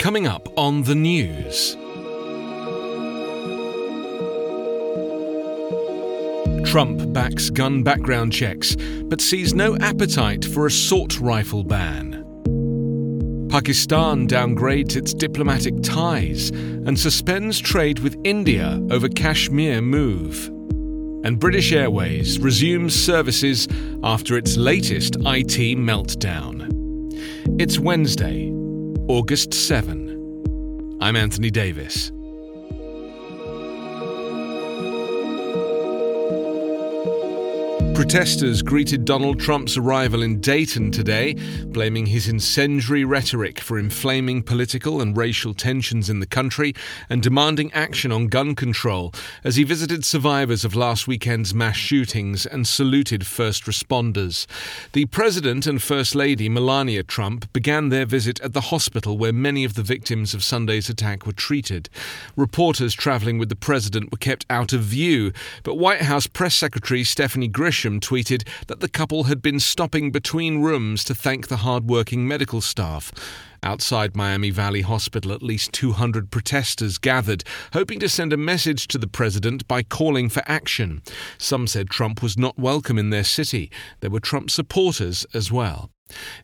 Coming up on the news. Trump backs gun background checks, but sees no appetite for assault rifle ban. Pakistan downgrades its diplomatic ties and suspends trade with India over Kashmir move. And British Airways resumes services after its latest IT meltdown. It's Wednesday, August 7. I'm Anthony Davis. Protesters greeted Donald Trump's arrival in Dayton today, blaming his incendiary rhetoric for inflaming political and racial tensions in the country and demanding action on gun control as he visited survivors of last weekend's mass shootings and saluted first responders. The President and First Lady Melania Trump began their visit at the hospital where many of the victims of Sunday's attack were treated. Reporters traveling with the President were kept out of view, but White House Press Secretary Stephanie Grisham tweeted that the couple had been stopping between rooms to thank the hard-working medical staff. Outside Miami Valley Hospital, at least 200 protesters gathered, hoping to send a message to the president by calling for action. Some said Trump was not welcome in their city. There were Trump supporters as well.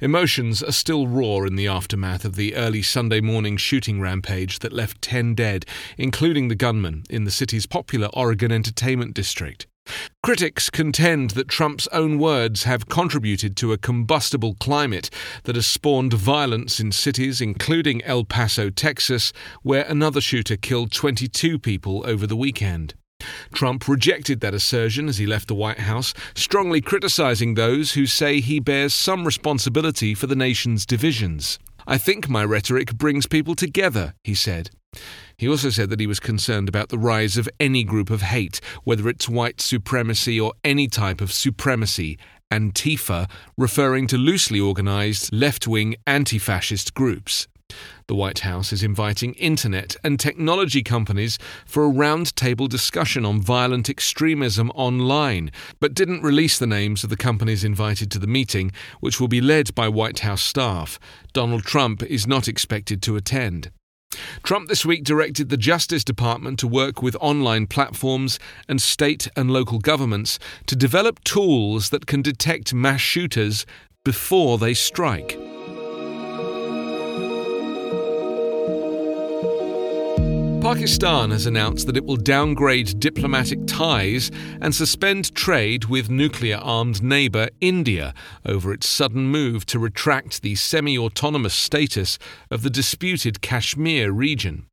Emotions are still raw in the aftermath of the early Sunday morning shooting rampage that left 10 dead, including the gunman in the city's popular Oregon Entertainment District. Critics contend that Trump's own words have contributed to a combustible climate that has spawned violence in cities including El Paso, Texas, where another shooter killed 22 people over the weekend. Trump rejected that assertion as he left the White House, strongly criticizing those who say he bears some responsibility for the nation's divisions. I think my rhetoric brings people together, he said. He also said that he was concerned about the rise of any group of hate, whether it's white supremacy or any type of supremacy, Antifa, referring to loosely organized left wing anti fascist groups. The White House is inviting internet and technology companies for a roundtable discussion on violent extremism online, but didn't release the names of the companies invited to the meeting, which will be led by White House staff. Donald Trump is not expected to attend. Trump this week directed the Justice Department to work with online platforms and state and local governments to develop tools that can detect mass shooters before they strike. Pakistan has announced that it will downgrade diplomatic ties and suspend trade with nuclear armed neighbour India over its sudden move to retract the semi autonomous status of the disputed Kashmir region.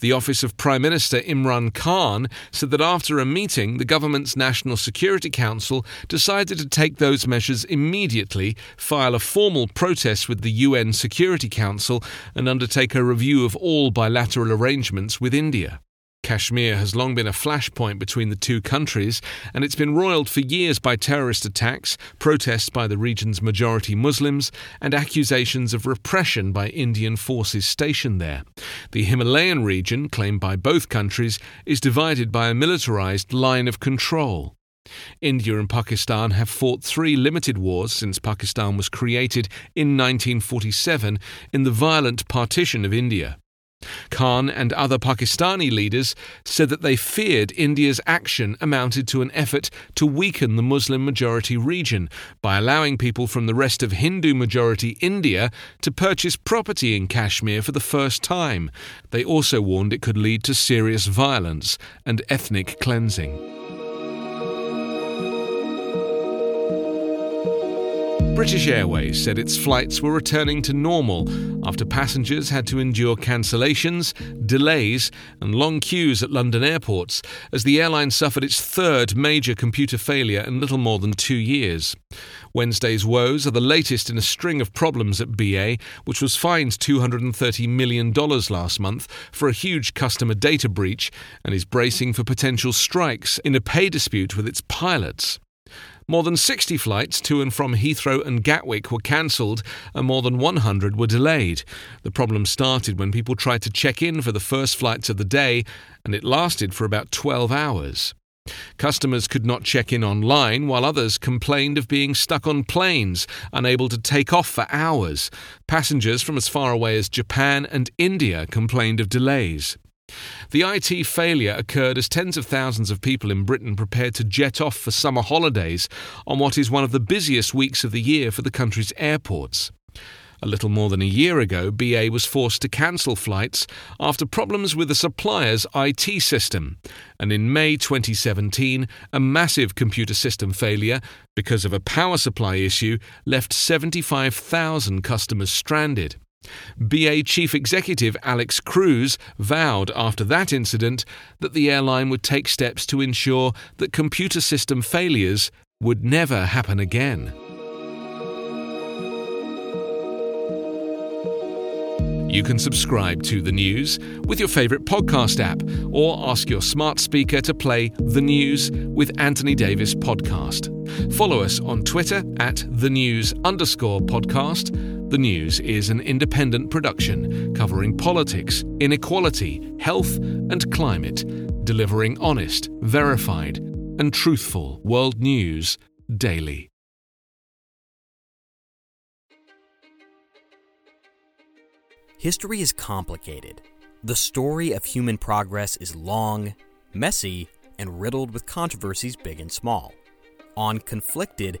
The office of Prime Minister Imran Khan said that after a meeting, the government's National Security Council decided to take those measures immediately, file a formal protest with the UN Security Council, and undertake a review of all bilateral arrangements with India. Kashmir has long been a flashpoint between the two countries, and it's been roiled for years by terrorist attacks, protests by the region's majority Muslims, and accusations of repression by Indian forces stationed there. The Himalayan region, claimed by both countries, is divided by a militarized line of control. India and Pakistan have fought three limited wars since Pakistan was created in 1947 in the violent partition of India. Khan and other Pakistani leaders said that they feared India's action amounted to an effort to weaken the Muslim majority region by allowing people from the rest of Hindu majority India to purchase property in Kashmir for the first time. They also warned it could lead to serious violence and ethnic cleansing. British Airways said its flights were returning to normal after passengers had to endure cancellations, delays, and long queues at London airports as the airline suffered its third major computer failure in little more than two years. Wednesday's woes are the latest in a string of problems at BA, which was fined $230 million last month for a huge customer data breach and is bracing for potential strikes in a pay dispute with its pilots. More than 60 flights to and from Heathrow and Gatwick were cancelled, and more than 100 were delayed. The problem started when people tried to check in for the first flights of the day, and it lasted for about 12 hours. Customers could not check in online, while others complained of being stuck on planes, unable to take off for hours. Passengers from as far away as Japan and India complained of delays. The IT failure occurred as tens of thousands of people in Britain prepared to jet off for summer holidays on what is one of the busiest weeks of the year for the country's airports. A little more than a year ago, BA was forced to cancel flights after problems with the supplier's IT system. And in May 2017, a massive computer system failure, because of a power supply issue, left 75,000 customers stranded. BA Chief Executive Alex Cruz vowed after that incident that the airline would take steps to ensure that computer system failures would never happen again. You can subscribe to the news with your favourite podcast app or ask your smart speaker to play The News with Anthony Davis podcast. Follow us on Twitter at the news underscore podcast. The News is an independent production covering politics, inequality, health, and climate, delivering honest, verified, and truthful world news daily. History is complicated. The story of human progress is long, messy, and riddled with controversies big and small. On Conflicted,